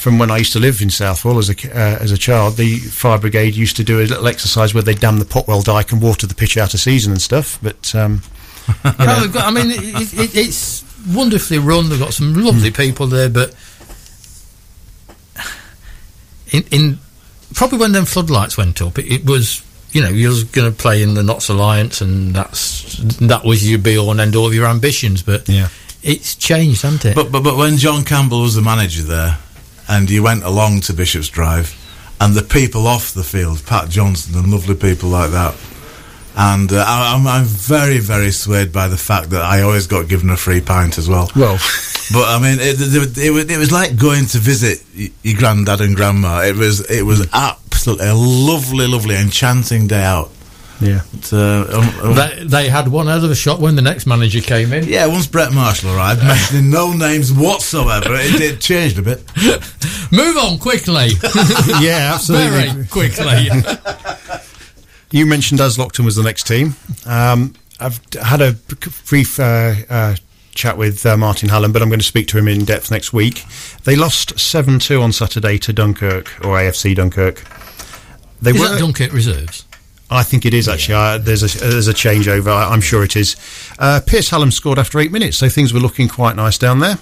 From when I used to live in Southwell as a uh, as a child, the fire brigade used to do a little exercise where they dam the Potwell Dyke and water the pitch out of season and stuff. But um, No, they've got, I mean, it, it, it's wonderfully run. They've got some lovely people there, but in, in probably when them floodlights went up, it, it was you know you was going to play in the Notts Alliance, and that's that was your be all and end all of your ambitions. But Yeah. it's changed, hasn't it? But, but but when John Campbell was the manager there, and you went along to Bishop's Drive, and the people off the field, Pat Johnson and lovely people like that, and uh, I, I'm, I'm very very swayed by the fact that I always got given a free pint as well. well, But I mean, it, it, it, was- it was like going to visit your granddad and grandma. It was it was absolutely a lovely, lovely, enchanting day out. Yeah. But, uh, um, um, they, they had one out of a shot when the next manager came in. yeah, once Brett Marshall arrived, mentioning no names whatsoever, it, it changed a bit. Move on quickly, yeah, absolutely. very quickly. You mentioned as Aslockton was the next team. Um, I've had a brief uh, uh, chat with uh, Martin Hallam, but I'm going to speak to him in depth next week. They lost 7 2 on Saturday to Dunkirk, or AFC Dunkirk. They Is were, that Dunkirk reserves? I think it is actually. Uh, there's a there's a changeover. I, I'm sure it is. Uh, Pierce Hallam scored after eight minutes, so things were looking quite nice down there.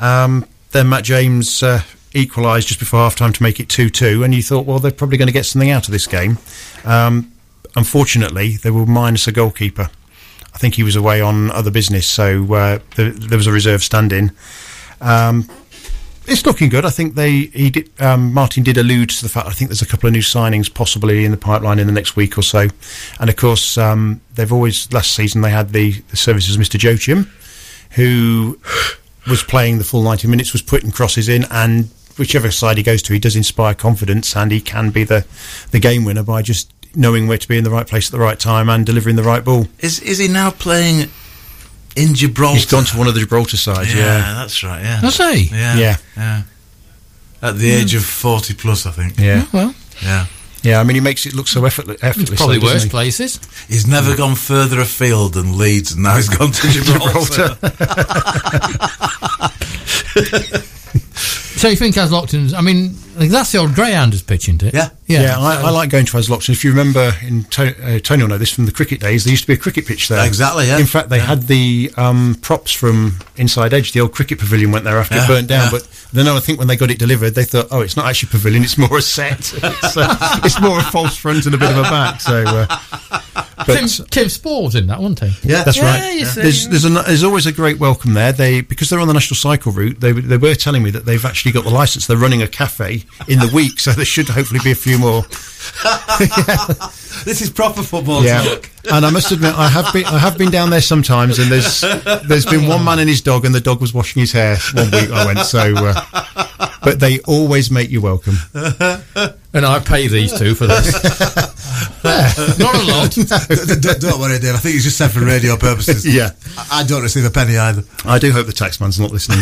Um, then Matt James uh, equalised just before half time to make it 2 2, and you thought, well, they're probably going to get something out of this game. Um, unfortunately, they were minus a goalkeeper. I think he was away on other business, so uh, there, there was a reserve stand in. Um, it's looking good. I think they he did. Um, Martin did allude to the fact. I think there's a couple of new signings possibly in the pipeline in the next week or so, and of course um, they've always last season they had the, the services of Mr. Joachim, who was playing the full 90 minutes, was putting crosses in, and whichever side he goes to, he does inspire confidence, and he can be the the game winner by just knowing where to be in the right place at the right time and delivering the right ball. Is is he now playing in Gibraltar? He's gone to one of the Gibraltar sides. yeah, Yeah, that's right. Yeah, Does he? yeah, Yeah. yeah. At the age of forty plus, I think. yeah, oh, Well, Yeah, yeah. I mean, he makes it look so effortless. effortless probably though, doesn't worse he? places. he's never gone further afield than Leeds, and now he's gone to Gibraltar. So you think Aslockton's? I mean, like, that's the old Greyhounders pitch, isn't it? Yeah. yeah. Yeah, I, I like going to Aslockton. If you remember, in to- uh, Tony will know this from the cricket days. There used to be a cricket pitch there. Exactly, yeah. In fact, they had the um, props from Inside Edge. The old cricket pavilion went there after Yeah, it burnt down. yeah. But then I think when they got it delivered, they thought, oh, it's not actually a pavilion; it's more a set. it's, uh, it's more a false front and a bit of a back. So, uh, Tim, but Tim Spall's in that, wasn't he? Yeah. that's Yeah, right. you see. There's there's, a, there's always a great welcome there. They because they're on the national cycle route. They they were telling me that they've actually got the license. They're running a cafe in the week, so there should hopefully be a few more. This is proper football Yeah, talk. and I must admit, I have been I have been down there sometimes, and there's there's been one man and his dog, and the dog was washing his hair one week I went. So, uh, but they always make you welcome. And I pay these two for this. Not a lot. don't, don't worry, Dave. I think he's just said for radio purposes. Yeah, I I don't receive a penny either. I do hope the taxman's not listening.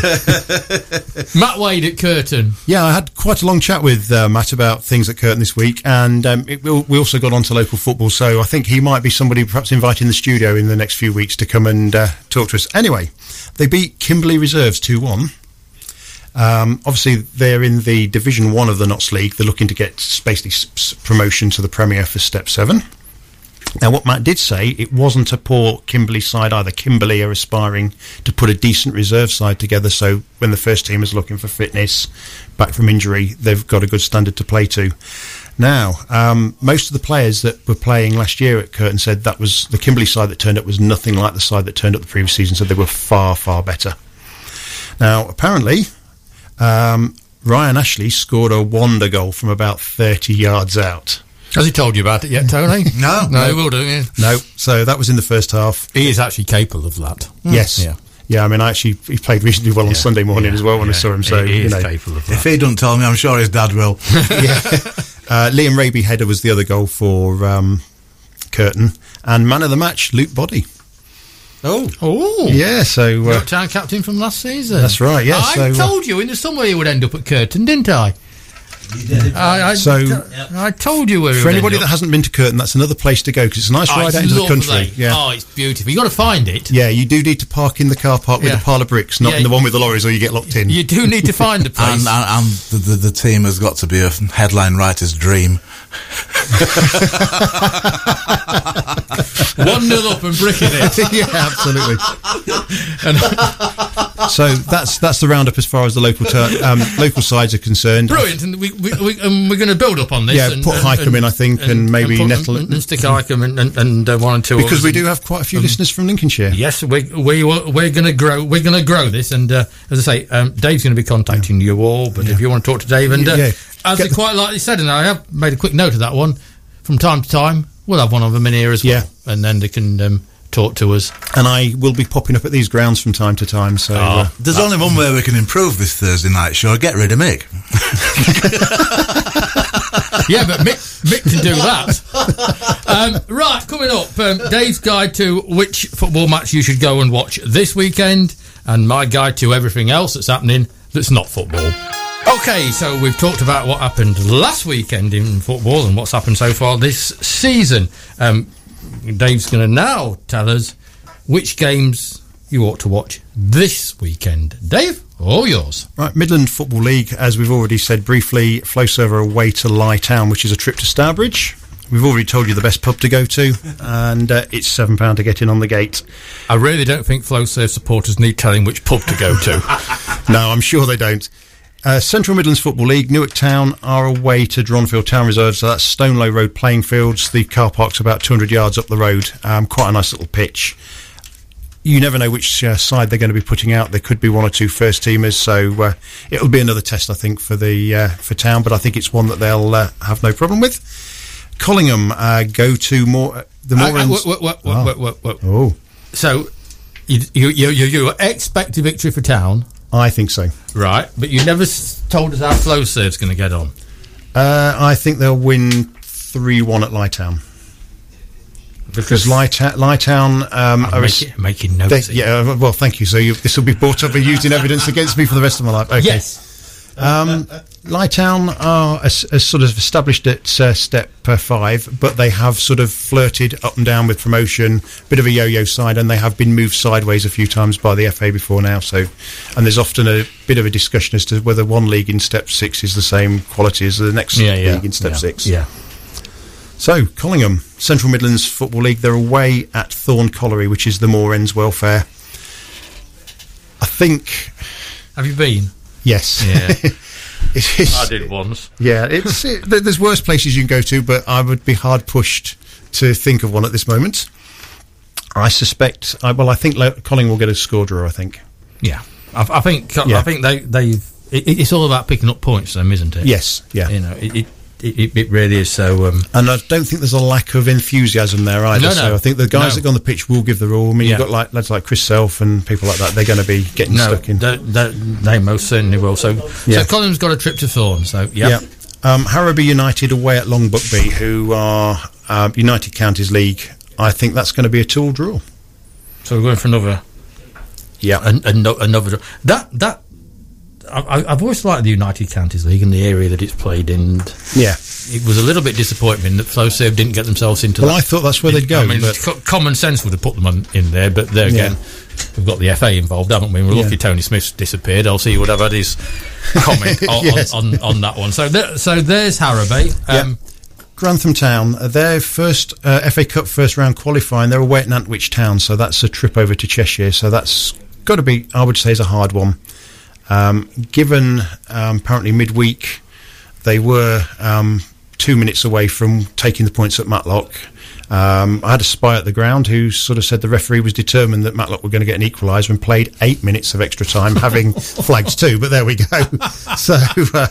Matt Wade at Curtin. Yeah, I had quite a long chat with uh, Matt about things at Curtin this week, and um, it, we we also got onto local football. So I think he might be somebody perhaps inviting the studio in the next few weeks to come and uh, talk to us. Anyway, they beat Kimberley Reserves two one. Um, obviously, they're in the Division One of the Notts League. They're looking to get basically promotion to the Premier for Step Seven. Now, what Matt did say, it wasn't a poor Kimberley side either. Kimberley are aspiring to put a decent reserve side together, so when the first team is looking for fitness, back from injury, they've got a good standard to play to. Now, um, most of the players that were playing last year at Curtin said that was the Kimberley side that turned up was nothing like the side that turned up the previous season, so they were far, far better. Now, apparently, um, Ryan Ashley scored a wonder goal from about 30 yards out. Has he told you about it yet, Tony? No. no, he will do. Yeah. No, so that was in the first half. He is actually capable of that. Yes. Yeah. Yeah, I mean, I actually he played reasonably well on Sunday morning as well when I saw him. So he, he you is know, capable of If he doesn't tell me, I'm sure his dad will. yeah. Uh, Liam Raby header was the other goal for um, Curtin, and man of the match, Luke Body. Oh, oh, Yeah, so uh, town captain from last season. That's right, yeah, I so, uh, told you in the summer he would end up at Curtin, didn't I? I, I, So- I told you where. for would anybody that hasn't been to Curtin, that's another place to go because it's a nice Oh, ride out into the country. Yeah. Oh, it's beautiful. You got to find it. Yeah, you do need to park in the car park with Yeah. a pile of bricks, not Yeah. in the one with the lorries, or you get locked in. You do need to find the place. and and, and the, the, the team has got to be a headline writer's dream. One nil up and bricking it. yeah, absolutely. And so that's that's the roundup as far as the local tur- um, local sides are concerned. brilliant, and we, we, we um, we're going to build up on this. Yeah, and, put and- Hykeham in, I think, and maybe put- Nettle- and, and stick Hykeham and, and, and uh, one and two Because we do have quite a few listeners from Lincolnshire. Yes, we we we're going to grow. We're going to grow this, and uh, as I say, um, Dave's going to be contacting you all. But if you want to talk to Dave, and uh, Yeah. as Get he quite likely said, and I have made a quick note of that one. From time to time, we'll have one of them in here as well, Yeah. and then they can um, talk to us. And I will be popping up at these grounds from time to time. So uh, There's only one way we can improve this Thursday night show. Get rid of Mick. yeah, but Mick, Mick can do that. Um, right, coming up, um, Dave's guide to which football match you should go and watch this weekend, and my guide to everything else that's happening that's not football. Okay, so we've talked about what happened last weekend in football and what's happened so far this season. Um, Dave's going to now tell us which games you ought to watch this weekend. Dave, all yours. Right, Midland Football League, as we've already said briefly, flow server away to Lye Town, which is a trip to Stourbridge. We've already told you the best pub to go to, and uh, it's seven pound to get in on the gate. I really don't think FlowServe supporters need telling which pub to go to. No, I'm sure they don't. Uh, Central Midlands Football League, Newark Town are away to Dronfield Town Reserve, so that's Stonelow Road playing fields. The car park's about 200 yards up the road. Um, quite a nice little pitch. You never know which uh, side they're going to be putting out. There could be one or two first teamers, so uh, it'll be another test, I think, for the uh, for Town. But I think it's one that they'll uh, have no problem with. Collingham uh, go to more the more. Oh. oh, So, you, you, you, you expect a victory for Town, I think so. right? But you never s- told us how FlowServe's going to get on. Uh, I think they'll win three one at Lye Town. because Lye Town, Lytown um, I'm are making, s- making they, notes. yeah. uh, Well, thank you. So you, this will be brought up and used in evidence against me for the rest of my life. Okay. Yes. Um, Lye Town are as, as sort of established at uh, step uh, five, but they have sort of flirted up and down with promotion, bit of a yo-yo side, and they have been moved sideways a few times by the FA before now. So, and there's often a bit of a discussion as to whether one league in step six is the same quality as the next Yeah, yeah. league in step yeah, six. Yeah. So, Collingham, Central Midlands Football League, they're away at Thorne Colliery, which is the Moorends Welfare. I think, Have you been? Yes. Yeah. it is, I did once. Yeah, it's it, there's worse places you can go to, but I would be hard pushed to think of one at this moment. I suspect. I, well, I think Lo- Colling will get a score draw. I think. Yeah. I, I think I think they they've. It, it's all about picking up points, then, isn't it? Yes. Yeah. You know, it it, it, really is. So um, And I don't think there's a lack of enthusiasm there either. No, no. So I think the guys No. that go on the pitch will give the all. I mean, Yeah. you've got like lads like Chris Self and people like that. They're going to be getting no, stuck in. they, they, they most certainly will. So Yeah. so Colin's got a trip to Thorne. So yeah. Yeah. Um, Harrowby United away at Long Buckby, who are uh, United Counties League. I think that's going to be a tool draw. So we're going for another Yeah. an, ano- another that that. I, I've always liked the United Counties League and the area that it's played in. yeah. it was a little bit disappointing that Flowserve didn't get themselves into Well, that. I thought that's where they'd go. I mean, common sense would have put them on, in there, but there Yeah. again, we've got the FA involved, haven't we? We're Yeah. lucky Tony Smith's disappeared. I'll see he would have had his comment on, Yes. on, on, on that one. So, there, so there's Harrowby. Um, Grantham Town, uh, their first uh, FA Cup first round qualifying, they're away at Nantwich Town, so that's a trip over to Cheshire. So that's got to be, I would say, is a hard one. Um, given um, apparently midweek, they were um, two minutes away from taking the points at Matlock. Um, I had a spy at the ground who sort of said the referee was determined that Matlock were going to get an equaliser and played eight minutes of extra time, having flags too. But there we go. So. Uh,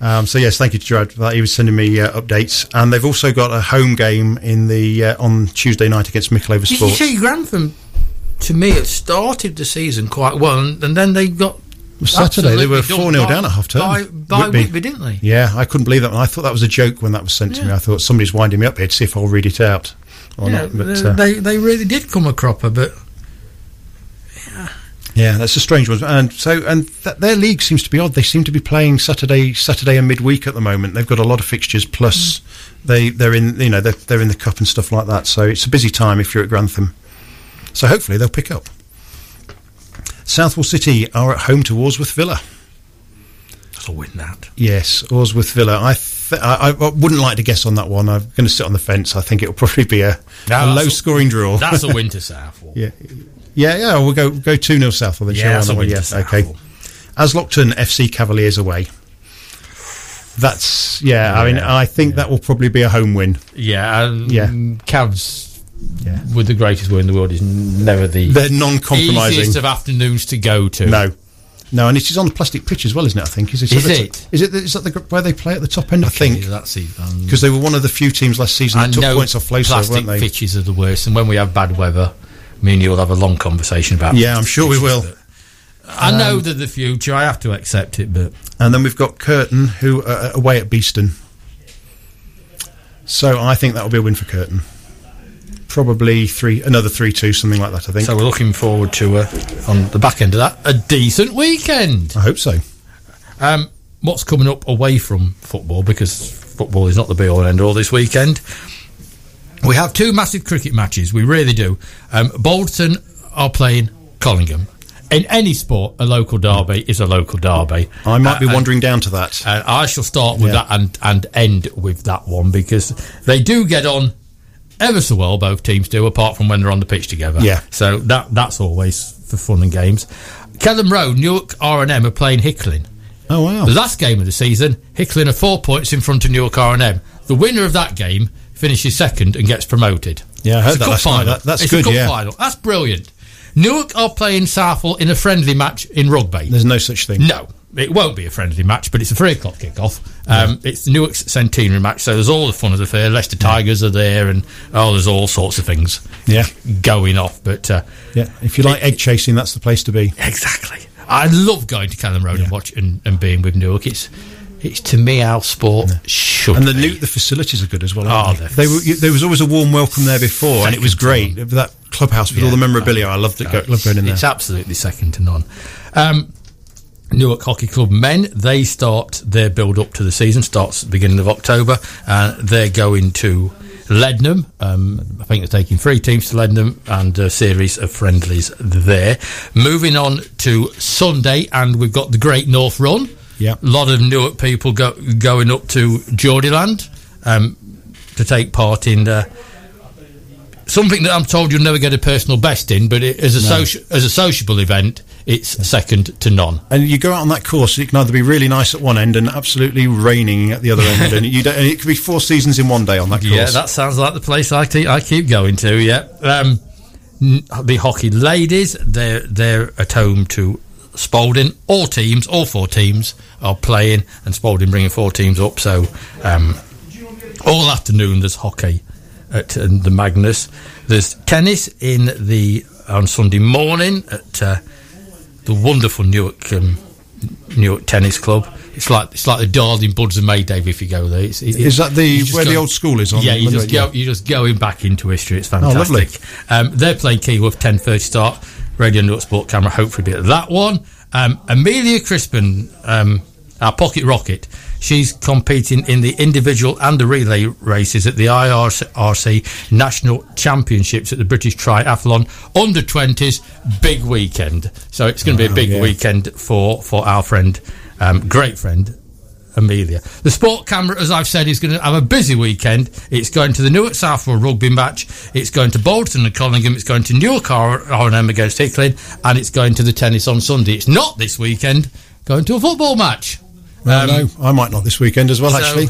um, so yes, thank you to Gerard for that. He was sending me uh, updates, and they've also got a home game in the uh, on Tuesday night against Mickleover Did you Sports. see Grantham? To me, it started the season quite well, and, and then they got Saturday they were four dumped 0 down at half time. by, by Whitby. didn't they? Yeah, I couldn't believe that. I thought that was a joke when that was sent to me. I thought somebody's winding me up here to see if I'll read it out or Yeah, not. But they, uh, they they really did come a cropper, but yeah, yeah, that's a strange one. And so, and th- their league seems to be odd. They seem to be playing Saturday, Saturday and midweek at the moment. They've got a lot of fixtures. Plus, they they're in you know they're they're in the cup and stuff like that. So it's a busy time if you're at Grantham. So hopefully they'll pick up. Southwell City are at home to Awsworth Villa. that's a win that. Yes, Awsworth Villa. I, th- I I wouldn't like to guess on that one. I'm going to sit on the fence. I think it'll probably be a, No, a low scoring draw. That's a win to Southwell. yeah, yeah, yeah. We'll go go two 0 Southwell. Yeah, that's a win Yeah, okay. Southwell. Aslockton FC Cavaliers away. That's yeah. I mean, I think that will probably be a home win. Yeah, and Yeah. Cavs Yeah. with the greatest will in the world is never the They're non-compromising. easiest of afternoons to go to. No, no, and it is on the plastic pitch as well, isn't it? I think is it? Is it? Is it? Is that the where they play at the top end? I think that's it. Um, because they were one of the few teams last season I that took know points off plastic weren't they? pitches are the worst, and when we have bad weather, me and you'll have a long conversation about. Yeah, I'm plastic sure we will. I know they're the future. I have to accept it, but And then we've got Curtin, who are away at Beeston. So I think that will be a win for Curtin. Probably three, another three-two, something like that. I think. so we're looking forward to uh, on the back end of that a decent weekend. I hope so. Um, what's coming up away from football because football is not the be all and end all this weekend. We have two massive cricket matches. We really do. Um, Bolton are playing Collingham. In any sport, a local derby is a local derby. I might be Uh, and- wandering down to that. and I shall start with Yeah. that and, and end with that one because they do get on ever so well, both teams do, apart from when they're on the pitch together. Yeah. So that that's always for fun and games. Kelham Road, Newark R&M are playing Hickling. oh wow! The last game of the season, Hickling are four points in front of Newark R&M. The winner of that game finishes second and gets promoted. Yeah, I heard It's a that cup final. That- that's it's good, A cup yeah. final. That's brilliant. Newark are playing Southwell in a friendly match in rugby. There's no such thing. No, it won't be a friendly match, but it's a three o'clock kick-off. Um, It's Newark's centenary match, so there's all the fun of the fair. Leicester Tigers are there, and oh, there's all sorts of things Yeah, going off. But uh, yeah. If you like egg chasing, that's the place to be. exactly, I love going to Kelham Road and Yeah. watch and, and being with Newark. It's it's to me our sport should And the new the facilities are good as well. Oh, they? they were, there was always a warm welcome there before, and it was great. That clubhouse with all the memorabilia, I loved it. Go, loved going in there. It's absolutely second to none. Um, Newark Hockey Club men, they start their build up to the season, starts the beginning of October, and they're going to Leadenham. Um, I think they're taking three teams to Leadenham and a series of friendlies there. Moving on to Sunday, and we've got the Great North Run. Yeah. A lot of Newark people go, going up to Geordieland um, to take part in uh, something that I'm told you'll never get a personal best in, but it, as a social as a sociable event, it's second to none. And you go out on that course, it can either be really nice at one end and absolutely raining at the other end, and you don't, and it could be four seasons in one day on that course. Yeah, that sounds like the place I keep, I keep going to. Yeah, um, n- the hockey ladies, they're they're at home to Spalding. All teams, all four teams are playing, and Spalding bringing four teams up. So um, all afternoon there's hockey at uh, the Magnus. There's tennis in the on Sunday morning at uh, the wonderful Newark um, Newark Tennis Club. It's like it's like the Darling Buds and Mayday if you go there. It's, it- Is that the where the old school is on? yeah, you just go. You're just going back into history. It's Oh, fantastic. um, they're playing Keyworth ten thirty start. Radio Newark Sport Camera. Hopefully, be at that one. Um, Amelia Crispin, um, our pocket rocket. She's competing in the individual and the relay races at the IRC National Championships at the British Triathlon Under 20s. Big weekend. So it's going to be a big yeah. weekend for, for our friend, um, great friend, Amelia. The sport camera, as I've said, is going to have a busy weekend. It's going to the Newark Southwell rugby match. It's going to Bolton and Collingham. It's going to Newark R&M against Hickling. And it's going to the tennis on Sunday. It's not this weekend going to a football match. Well, Um, no, I might not this weekend as well, so actually.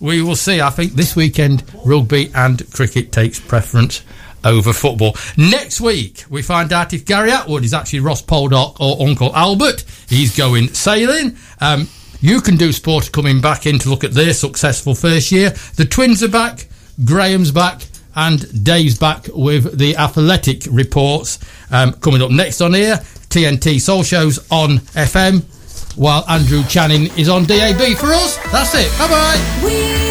we will see. I think this weekend rugby and cricket takes preference over football. Next week we find out if Gary Atwood is actually Ross Poldark or Uncle Albert. He's going sailing. Um, you can do sport coming back in to look at their successful first year. The twins are back. Graham's back. And Dave's back with the athletic reports um, coming up next on here. TNT Soul Shows on FM, while Andrew Channing is on DAB for us. That's it. Bye bye.